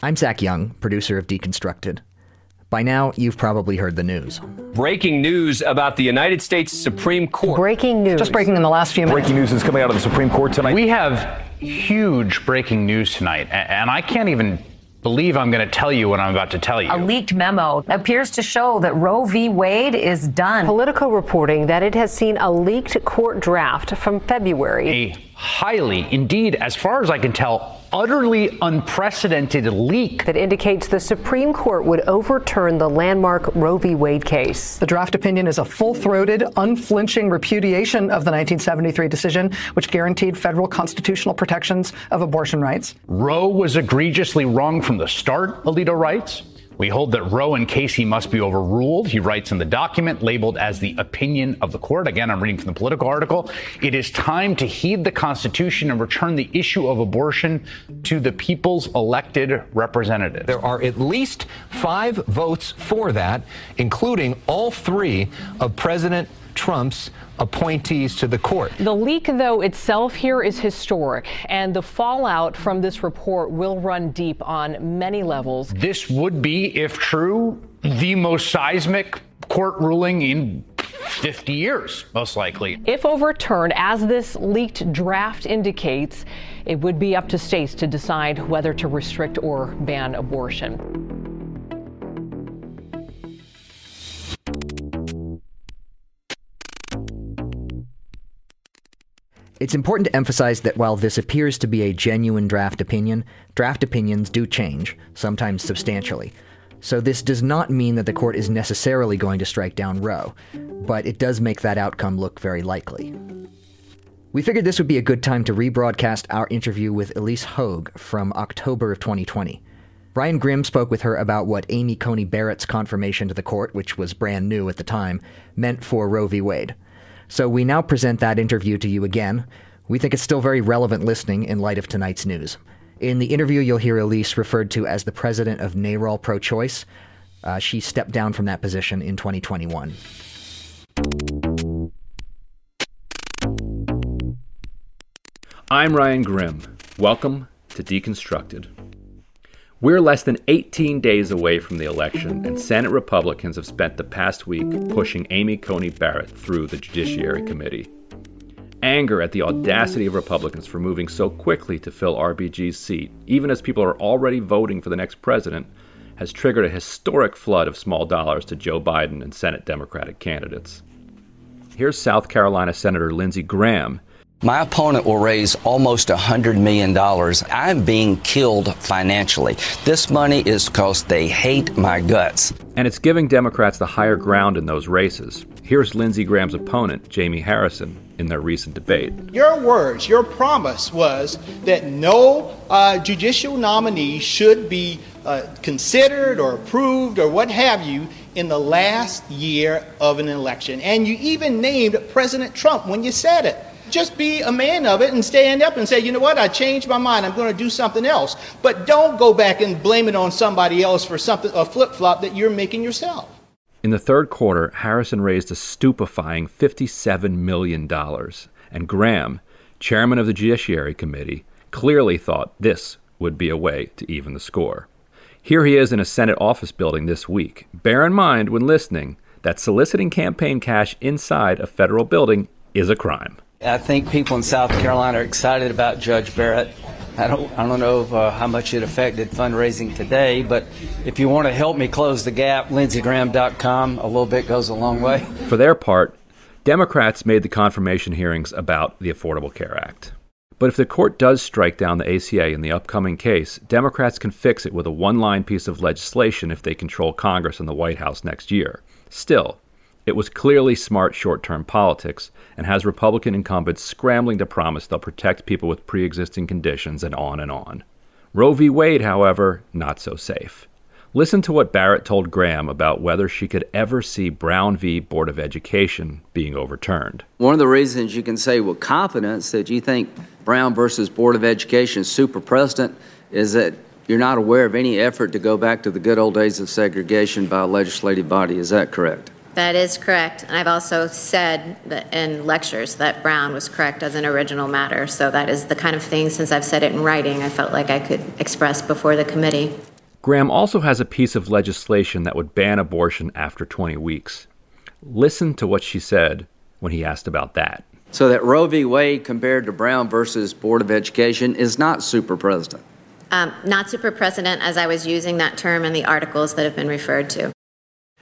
I'm Zach Young, producer of Deconstructed. By now, you've probably heard the news. Breaking news about the United States Supreme Court. Breaking news. Just breaking in the last few minutes. Breaking news is coming out of the Supreme Court tonight. We have huge breaking news tonight, and I can't even believe I'm going to tell you what I'm about to tell you. A leaked memo appears to show that Roe v. Wade is done. Politico reporting that it has seen a leaked court draft from February. A highly, indeed, as far as I can tell, utterly unprecedented leak that indicates the Supreme Court would overturn the landmark Roe v. Wade case. The draft opinion is a full throated, unflinching repudiation of the 1973 decision, which guaranteed federal constitutional protections of abortion rights. Roe was egregiously wrong from the start, Alito writes. We hold that Roe and Casey must be overruled. He writes in the document labeled as the opinion of the court. Again, I'm reading from the Politico article. It is time to heed the Constitution and return the issue of abortion to the people's elected representatives. There are at least five votes for that, including all three of President Trump's appointees to the court. The leak, though, itself here is historic, and the fallout from this report will run deep on many levels. This would be, if true, the most seismic court ruling in 50 years, most likely. If overturned, as this leaked draft indicates, it would be up to states to decide whether to restrict or ban abortion. It's important to emphasize that while this appears to be a genuine draft opinion, draft opinions do change, sometimes substantially. So this does not mean that the court is necessarily going to strike down Roe, but it does make that outcome look very likely. We figured this would be a good time to rebroadcast our interview with Ilyse Hogue from October of 2020. Ryan Grim spoke with her about what Amy Coney Barrett's confirmation to the court, which was brand new at the time, meant for Roe v. Wade. So we now present that interview to you again. We think it's still very relevant listening in light of tonight's news. In the interview, you'll hear Ilyse referred to as the president of NARAL Pro Choice. Uh, she stepped down from that position in 2021. I'm Ryan Grim. Welcome to Deconstructed. We're less than 18 days away from the election, and Senate Republicans have spent the past week pushing Amy Coney Barrett through the Judiciary Committee. Anger at the audacity of Republicans for moving so quickly to fill RBG's seat, even as people are already voting for the next president, has triggered a historic flood of small dollars to Joe Biden and Senate Democratic candidates. Here's South Carolina Senator Lindsey Graham my opponent will raise almost $100 million. I'm being killed financially. This money is because they hate my guts. And it's giving Democrats the higher ground in those races. Here's Lindsey Graham's opponent, Jamie Harrison, in their recent debate. Your words, your promise was that no uh, judicial nominee should be uh, considered or approved or what have you in the last year of an election. And you even named President Trump when you said it just be a man of it and stand up and say, you know what, I changed my mind. I'm going to do something else. But don't go back and blame it on somebody else for something, a flip flop that you're making yourself. In the third quarter, Harrison raised a stupefying $57 million, and Graham, chairman of the Judiciary Committee, clearly thought this would be a way to even the score. Here he is in a Senate office building this week. Bear in mind when listening that soliciting campaign cash inside a federal building is a crime. I think people in South Carolina are excited about Judge Barrett. I don't, I don't know uh, how much it affected fundraising today, but if you want to help me close the gap, lindseygraham.com, a little bit goes a long way. For their part, Democrats made the confirmation hearings about the Affordable Care Act. But if the court does strike down the ACA in the upcoming case, Democrats can fix it with a one line piece of legislation if they control Congress and the White House next year. Still, It was clearly smart short term politics and has Republican incumbents scrambling to promise they'll protect people with pre existing conditions and on and on. Roe v. Wade, however, not so safe. Listen to what Barrett told Graham about whether she could ever see Brown v. Board of Education being overturned. One of the reasons you can say with confidence that you think Brown versus Board of Education is super precedent is that you're not aware of any effort to go back to the good old days of segregation by a legislative body. Is that correct? That is correct. And I've also said that in lectures that Brown was correct as an original matter. So that is the kind of thing, since I've said it in writing, I felt like I could express before the committee. Graham also has a piece of legislation that would ban abortion after 20 weeks. Listen to what she said when he asked about that. So that Roe v. Wade compared to Brown versus Board of Education is not super precedent. Um, not super precedent, as I was using that term in the articles that have been referred to.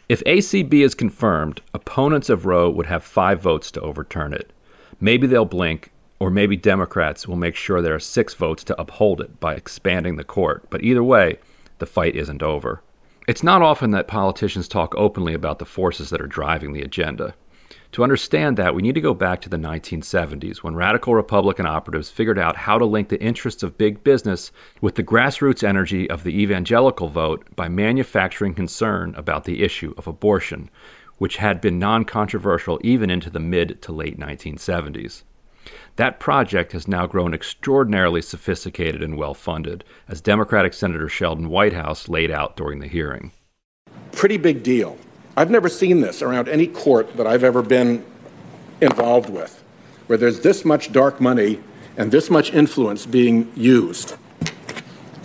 If ACB is confirmed, opponents of Roe would have five votes to overturn it. Maybe they'll blink, or maybe Democrats will make sure there are six votes to uphold it by expanding the court. But either way, the fight isn't over. It's not often that politicians talk openly about the forces that are driving the agenda. To understand that, we need to go back to the 1970s when radical Republican operatives figured out how to link the interests of big business with the grassroots energy of the evangelical vote by manufacturing concern about the issue of abortion, which had been non controversial even into the mid to late 1970s. That project has now grown extraordinarily sophisticated and well funded, as Democratic Senator Sheldon Whitehouse laid out during the hearing. Pretty big deal. I've never seen this around any court that I've ever been involved with, where there's this much dark money and this much influence being used.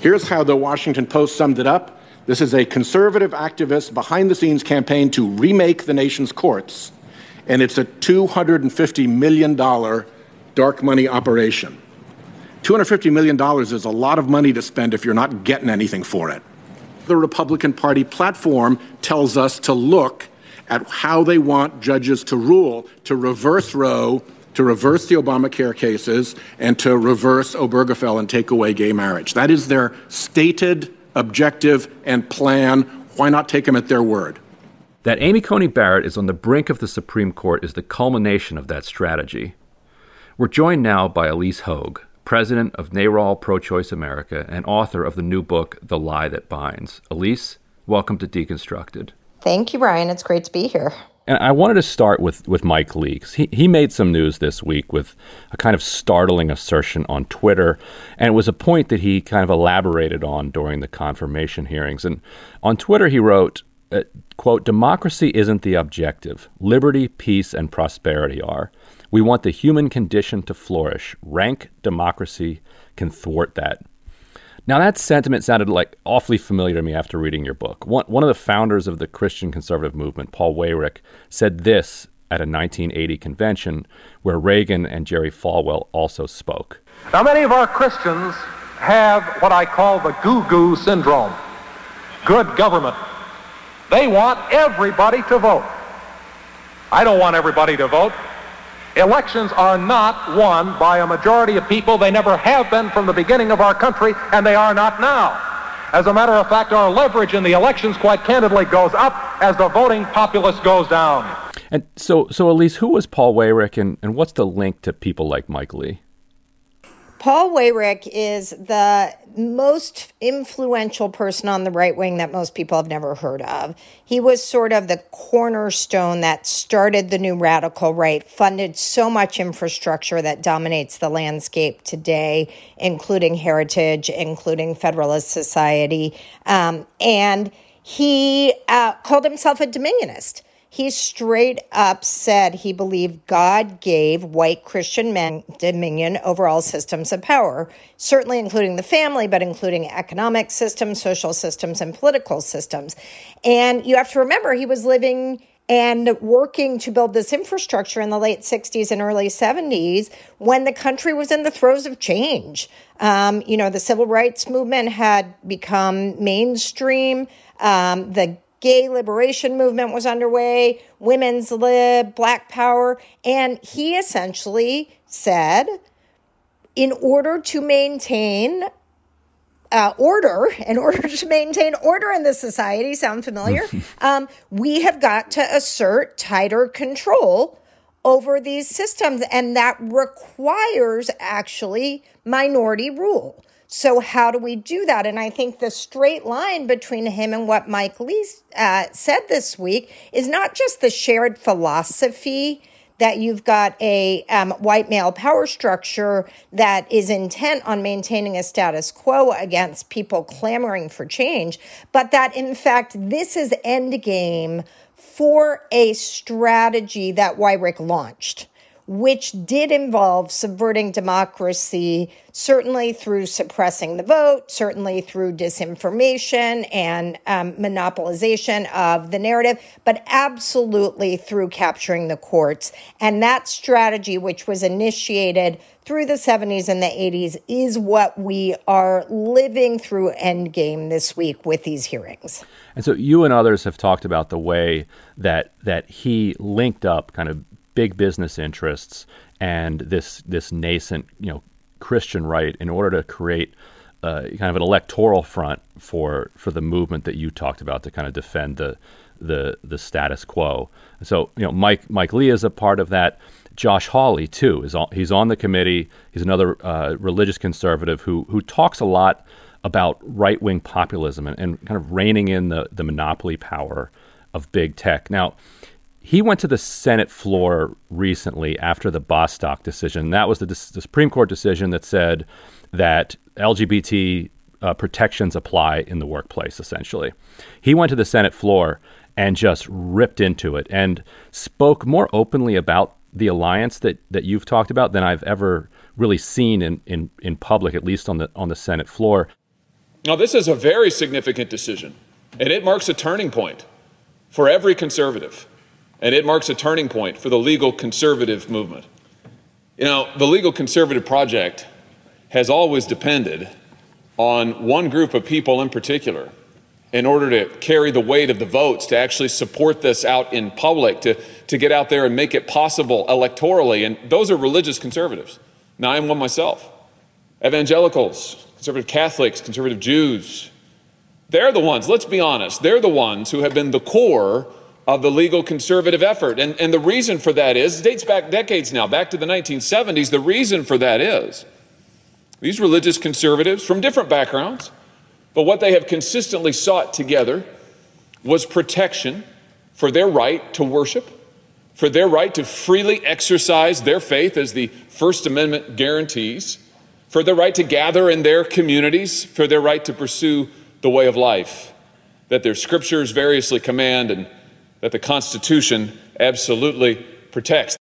Here's how the Washington Post summed it up. This is a conservative activist behind the scenes campaign to remake the nation's courts, and it's a $250 million dark money operation. $250 million is a lot of money to spend if you're not getting anything for it. The Republican Party platform tells us to look at how they want judges to rule to reverse Roe, to reverse the Obamacare cases, and to reverse Obergefell and take away gay marriage. That is their stated objective and plan. Why not take them at their word? That Amy Coney Barrett is on the brink of the Supreme Court is the culmination of that strategy. We're joined now by Ilyse Hogue, president of NARAL Pro Choice America and author of the new book, The Lie That Binds. Ilyse, welcome to Deconstructed. Thank you, Brian. It's great to be here. And I wanted to start with, with Mike Lee. He, he made some news this week with a kind of startling assertion on Twitter. And it was a point that he kind of elaborated on during the confirmation hearings. And on Twitter, he wrote, uh, quote, democracy isn't the objective. Liberty, peace, and prosperity are. We want the human condition to flourish. Rank democracy can thwart that. Now, that sentiment sounded like awfully familiar to me after reading your book. One, one of the founders of the Christian conservative movement, Paul Weyrich, said this at a 1980 convention where Reagan and Jerry Falwell also spoke. Now, many of our Christians have what I call the goo goo syndrome good government. They want everybody to vote. I don't want everybody to vote. Elections are not won by a majority of people. They never have been from the beginning of our country, and they are not now. As a matter of fact, our leverage in the elections, quite candidly, goes up as the voting populace goes down. And so, so Ilyse, who was Paul Weyrich, and, and what's the link to people like Mike Lee? Paul Weyrich is the most influential person on the right wing that most people have never heard of. He was sort of the cornerstone that started the new radical right, funded so much infrastructure that dominates the landscape today, including Heritage, including Federalist Society. Um, and he uh, called himself a dominionist he straight up said he believed God gave white Christian men dominion over all systems of power, certainly including the family, but including economic systems, social systems, and political systems. And you have to remember, he was living and working to build this infrastructure in the late 60s and early 70s when the country was in the throes of change. Um, you know, the civil rights movement had become mainstream. Um, the gay liberation movement was underway, women's lib, black power. And he essentially said, in order to maintain uh, order, in order to maintain order in the society, sound familiar? um, we have got to assert tighter control over these systems, and that requires actually minority rule. So, how do we do that? And I think the straight line between him and what Mike Lee uh, said this week is not just the shared philosophy that you've got a um, white male power structure that is intent on maintaining a status quo against people clamoring for change, but that in fact this is endgame for a strategy that Weyrich launched which did involve subverting democracy, certainly through suppressing the vote, certainly through disinformation and um, monopolization of the narrative, but absolutely through capturing the courts. And that strategy, which was initiated through the 70s and the 80s, is what we are living through endgame this week with these hearings. And so you and others have talked about the way that that he linked up kind of big business interests and this this nascent you know Christian right in order to create uh, kind of an electoral front for for the movement that you talked about to kind of defend the the the status quo. So you know Mike Mike Lee is a part of that. Josh Hawley too is on, he's on the committee. He's another uh, religious conservative who who talks a lot about right wing populism and, and kind of reining in the the monopoly power of big tech. Now he went to the Senate floor recently after the Bostock decision. That was the, the Supreme Court decision that said that LGBT uh, protections apply in the workplace, essentially. He went to the Senate floor and just ripped into it and spoke more openly about the alliance that, that you've talked about than I've ever really seen in, in, in public, at least on the, on the Senate floor. Now, this is a very significant decision, and it marks a turning point for every conservative and it marks a turning point for the legal conservative movement. You know, the legal conservative project has always depended on one group of people in particular in order to carry the weight of the votes to actually support this out in public, to, to get out there and make it possible electorally. And those are religious conservatives. Now, I'm one myself. Evangelicals, conservative Catholics, conservative Jews, they're the ones, let's be honest, they're the ones who have been the core of the legal conservative effort. And, and the reason for that is, dates back decades now, back to the 1970s. The reason for that is these religious conservatives from different backgrounds, but what they have consistently sought together was protection for their right to worship, for their right to freely exercise their faith as the First Amendment guarantees, for their right to gather in their communities, for their right to pursue the way of life that their scriptures variously command and that the Constitution absolutely protects.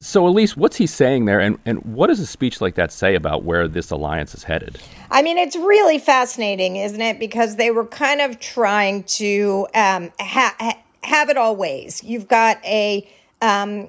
So, Ilyse, what's he saying there, and, and what does a speech like that say about where this alliance is headed? I mean, it's really fascinating, isn't it? Because they were kind of trying to um, ha- ha- have it all ways. You've got a um,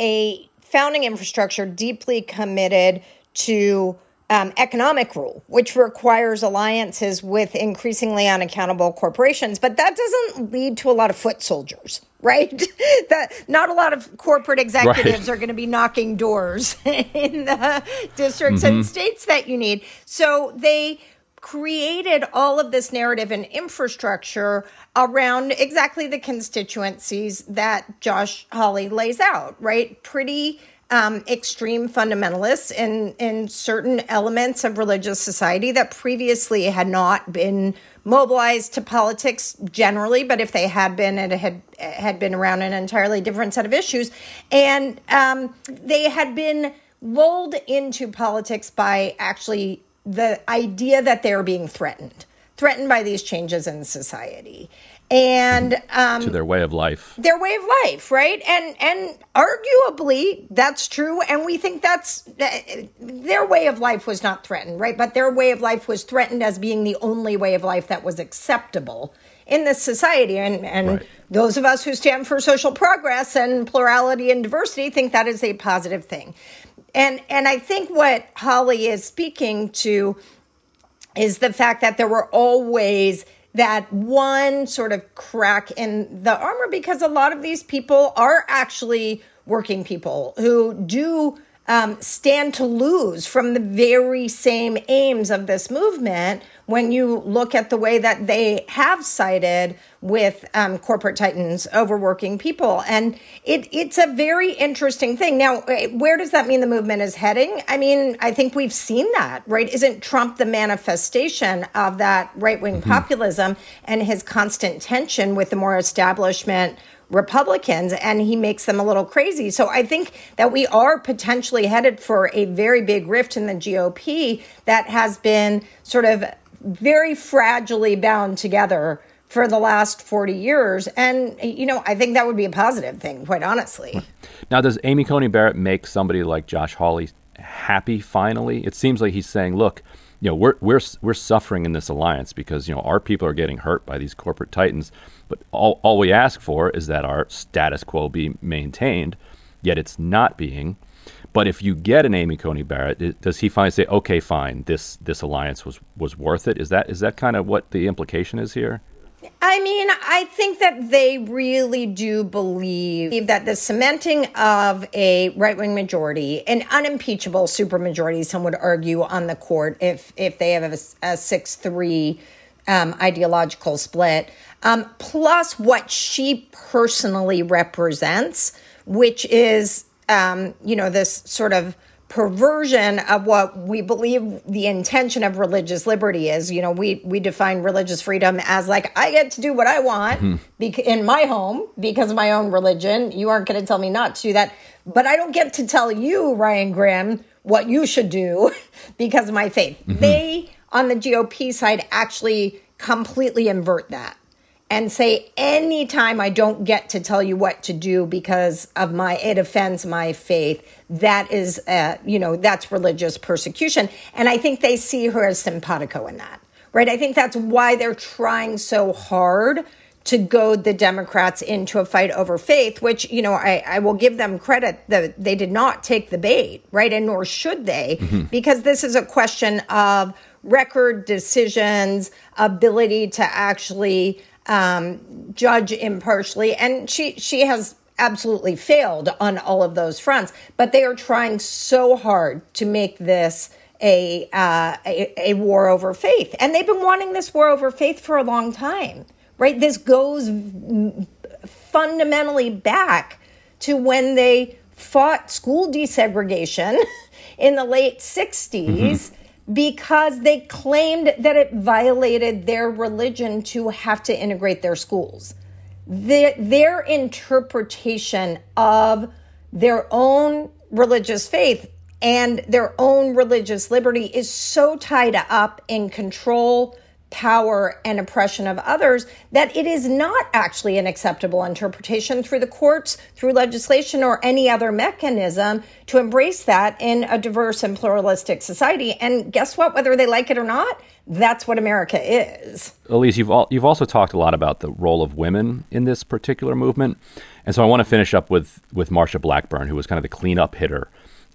a founding infrastructure deeply committed to um, economic rule, which requires alliances with increasingly unaccountable corporations. But that doesn't lead to a lot of foot soldiers, right? that not a lot of corporate executives right. are going to be knocking doors in the districts mm-hmm. and states that you need. So they created all of this narrative and infrastructure around exactly the constituencies that Josh Hawley lays out, right? Pretty um, extreme fundamentalists in, in certain elements of religious society that previously had not been mobilized to politics generally, but if they had been, it had had been around an entirely different set of issues, and um, they had been lulled into politics by actually the idea that they're being threatened, threatened by these changes in society and um, to their way of life. their way of life right? And and arguably that's true. And we think that's their way of life was not threatened right? But their way of life was threatened as being the only way of life that was acceptable in this society. And and right. those of us who stand for social progress and plurality and diversity think that is a positive thing. And and i think what Hawley is speaking to is the fact that there were always that one sort of crack in the armor because a lot of these people are actually working people who do um, stand to lose from the very same aims of this movement when you look at the way that they have sided with um, corporate titans overworking people. And it, it's a very interesting thing. Now, eh, where does that mean the movement is heading? I mean, I think we've seen that, right? Isn't Trump the manifestation of that right wing mm-hmm. populism and his constant tension with the more establishment? Republicans and he makes them a little crazy. So I think that we are potentially headed for a very big rift in the GOP that has been sort of very fragilely bound together for the last 40 years. And, you know, I think that would be a positive thing, quite honestly. Now, does Amy Coney Barrett make somebody like Josh Hawley happy finally? It seems like he's saying, look, you know, we're, we're, we're suffering in this alliance because, you know, our people are getting hurt by these corporate titans. But all, all we ask for is that our status quo be maintained, yet it's not being. But if you get an Amy Coney Barrett, does he finally say, "Okay, fine, this this alliance was was worth it"? Is that is that kind of what the implication is here? I mean, I think that they really do believe that the cementing of a right wing majority, an unimpeachable supermajority, some would argue on the court, if if they have a, a six three um, ideological split, um, plus what she personally represents, which is um, you know, this sort of perversion of what we believe the intention of religious liberty is. You know, we we define religious freedom as like I get to do what I want mm-hmm. in my home because of my own religion. You aren't going to tell me not to do that, but I don't get to tell you, Ryan Graham, what you should do because of my faith. Mm-hmm. They on the GOP side actually completely invert that and say anytime I don't get to tell you what to do because of my it offends my faith, that is uh, you know that's religious persecution, and I think they see her as simpatico in that, right? I think that's why they're trying so hard to goad the Democrats into a fight over faith, which, you know, I, I will give them credit that they did not take the bait, right? And nor should they, mm-hmm. because this is a question of record decisions, ability to actually um, judge impartially, and she she has absolutely failed on all of those fronts. But they are trying so hard to make this a, uh, a, a war over faith, and they've been wanting this war over faith for a long time. Right? This goes fundamentally back to when they fought school desegregation in the late 60s. Mm-hmm because they claimed that it violated their religion to have to integrate their schools. Their, interpretation of their own religious faith and their own religious liberty is so tied up in control, power and oppression of others that it is not actually an acceptable interpretation through the courts, through legislation, or any other mechanism to embrace that in a diverse and pluralistic society. And guess what? Whether they like it or not, that's what America is. Ilyse, you've, all, you've also talked a lot about the role of women in this particular movement. And so I want to finish up with, with Marsha Blackburn, who was kind of the cleanup hitter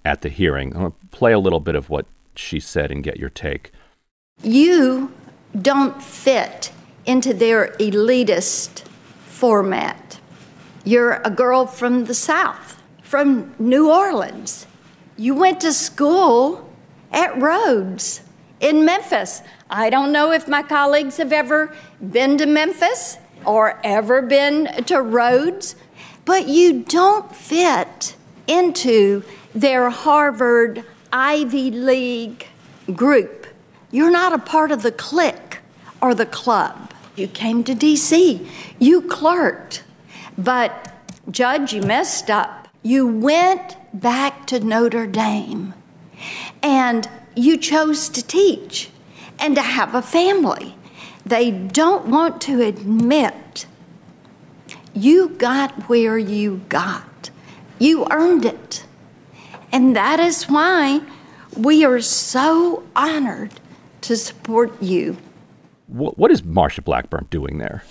at the hearing. I'm going to play a little bit of what she said and get your take. You don't fit into their elitist format. You're a girl from the South, from New Orleans. You went to school at Rhodes in Memphis. I don't know if my colleagues have ever been to Memphis or ever been to Rhodes, but you don't fit into their Harvard Ivy League group. You're not a part of the clique or the club. You came to DC, you clerked. But, Judge, you messed up. You went back to Notre Dame and you chose to teach and to have a family. They don't want to admit you got where you got. You earned it. And that is why we are so honored to support you. What, what is Marsha Blackburn doing there?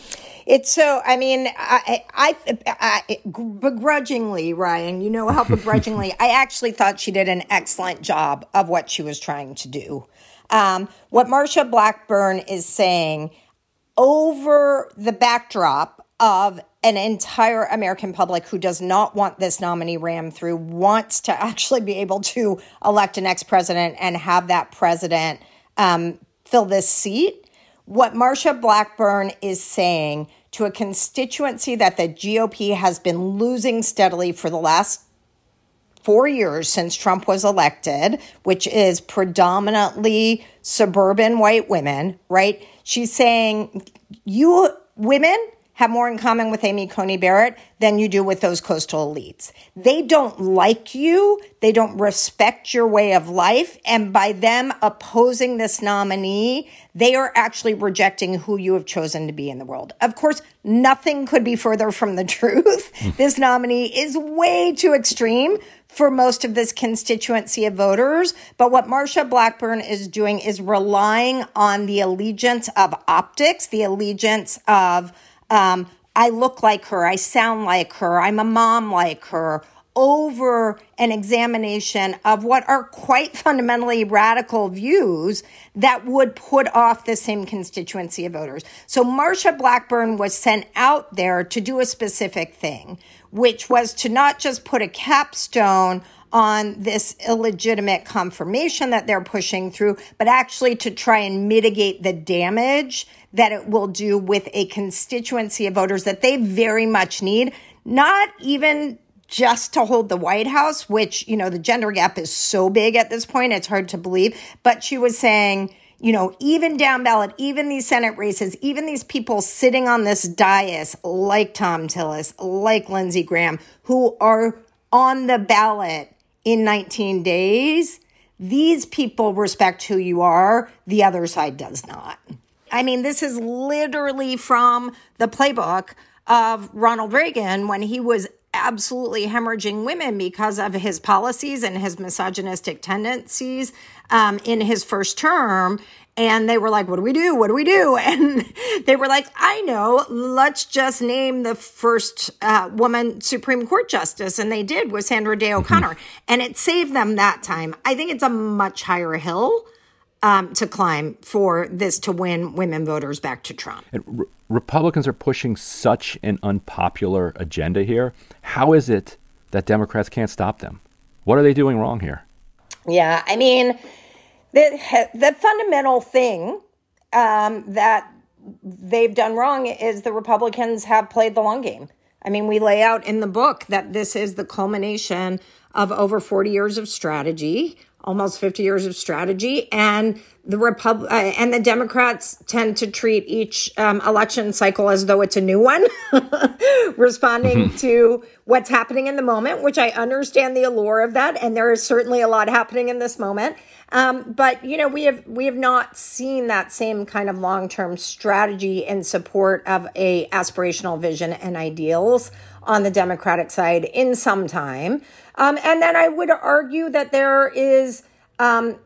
It's so, I mean, I, I, I, begrudgingly, Ryan, you know how begrudgingly, I actually thought she did an excellent job of what she was trying to do. Um, what Marsha Blackburn is saying over the backdrop of an entire American public who does not want this nominee ram through, wants to actually be able to elect an ex president and have that president um, fill this seat. What Marsha Blackburn is saying to a constituency that the GOP has been losing steadily for the last four years since Trump was elected, which is predominantly suburban white women, right? She's saying, you women have more in common with Amy Coney Barrett than you do with those coastal elites. They don't like you. They don't respect your way of life. And by them opposing this nominee, they are actually rejecting who you have chosen to be in the world. Of course, nothing could be further from the truth. this nominee is way too extreme for most of this constituency of voters. But what Marsha Blackburn is doing is relying on the allegiance of optics, the allegiance of um, I look like her, I sound like her, I'm a mom like her, over an examination of what are quite fundamentally radical views that would put off the same constituency of voters. So Marsha Blackburn was sent out there to do a specific thing, which was to not just put a capstone on this illegitimate confirmation that they're pushing through, but actually to try and mitigate the damage that it will do with a constituency of voters that they very much need, not even just to hold the White House, which, you know, the gender gap is so big at this point, it's hard to believe. But she was saying, you know, even down ballot, even these Senate races, even these people sitting on this dais like Thom Tillis, like Lindsey Graham, who are on the ballot in 19 days, these people respect who you are, the other side does not. I mean, this is literally from the playbook of Ronald Reagan when he was absolutely hemorrhaging women because of his policies and his misogynistic tendencies um, in his first term. And they were like, what do we do? What do we do? And they were like, I know, let's just name the first uh, woman Supreme Court justice. And they did with Sandra Day O'Connor. Mm-hmm. And it saved them that time. I think it's a much higher hill um, to climb for this to win women voters back to Trump. Re- Republicans are pushing such an unpopular agenda here. How is it that Democrats can't stop them? What are they doing wrong here? Yeah, I mean, the the fundamental thing um, that they've done wrong is the Republicans have played the long game. I mean, we lay out in the book that this is the culmination of over 40 years of strategy, almost 50 years of strategy, and the Repub- uh, and the Democrats tend to treat each um, election cycle as though it's a new one, responding mm-hmm. to what's happening in the moment, which I understand the allure of that, and there is certainly a lot happening in this moment. Um, but you know, we have we have not seen that same kind of long term strategy in support of a aspirational vision and ideals on the Democratic side in some time. Um, and then I would argue that there is um,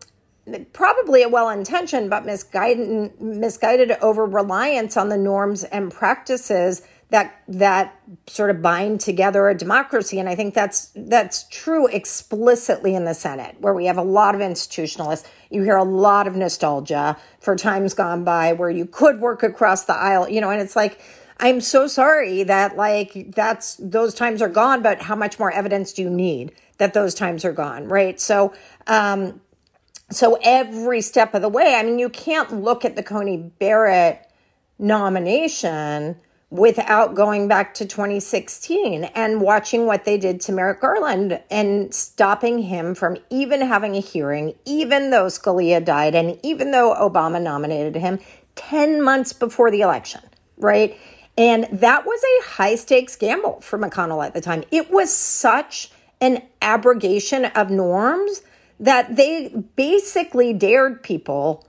probably a well intentioned but misguided misguided over reliance on the norms and practices that that sort of bind together a democracy. And i think that's that's true explicitly in the senate where we have a lot of institutionalists. You hear a lot of nostalgia for times gone by where you could work across the aisle you know and it's like i'm so sorry that like that's those times are gone but how much more evidence do you need that those times are gone right so um so every step of the way i mean you can't look at the coney barrett nomination without going back to 2016 and watching what they did to Merrick Garland and stopping him from even having a hearing, even though Scalia died and even though Obama nominated him 10 months before the election, right? And that was a high stakes gamble for McConnell at the time. It was such an abrogation of norms that they basically dared people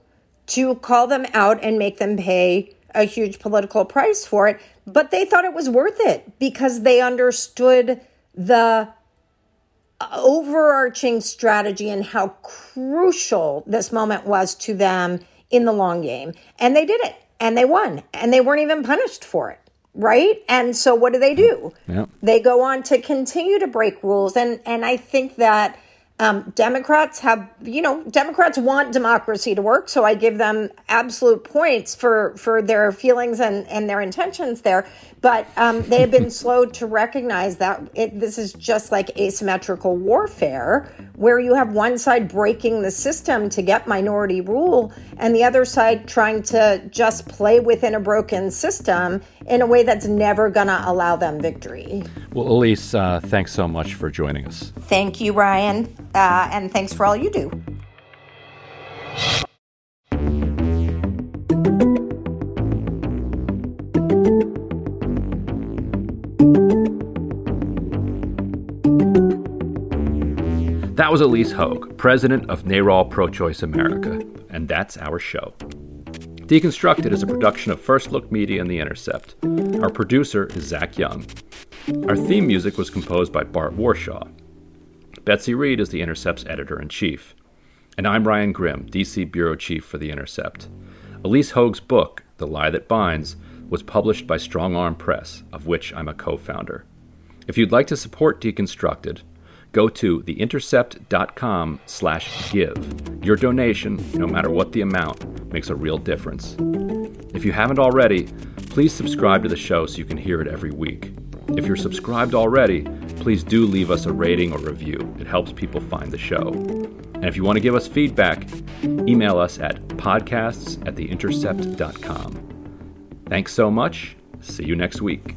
to call them out and make them pay a huge political price for it, but they thought it was worth it because they understood the overarching strategy and how crucial this moment was to them in the long game. And they did it and they won and they weren't even punished for it. Right. And so what do they do? Yep. They go on to continue to break rules. And, and I think that Um, Democrats have, you know, Democrats want democracy to work, so I give them absolute points for for their feelings and and their intentions there. But um, they have been slow to recognize that it, this is just like asymmetrical warfare, where you have one side breaking the system to get minority rule, and the other side trying to just play within a broken system in a way that's never going to allow them victory. Well, Ilyse, uh, thanks so much for joining us. Thank you, Ryan, uh, and thanks for all you do. That was Ilyse Hogue, president of NARAL Pro Choice America, and that's our show. Deconstructed is a production of First Look Media and The Intercept. Our producer is Zach Young. Our theme music was composed by Bart Warshaw. Betsy Reed is The Intercept's editor in chief. And I'm Ryan Grim, DC Bureau Chief for The Intercept. Ilyse Hogue's book, The Lie That Binds, was published by Strong Arm Press, of which I'm a co founder. If you'd like to support Deconstructed, go to theintercept.com slash give. Your donation, no matter what the amount, makes a real difference. If you haven't already, please subscribe to the show so you can hear it every week. If you're subscribed already, please do leave us a rating or review. It helps people find the show. And if you want to give us feedback, email us at podcasts at theintercept.com. Thanks so much. See you next week.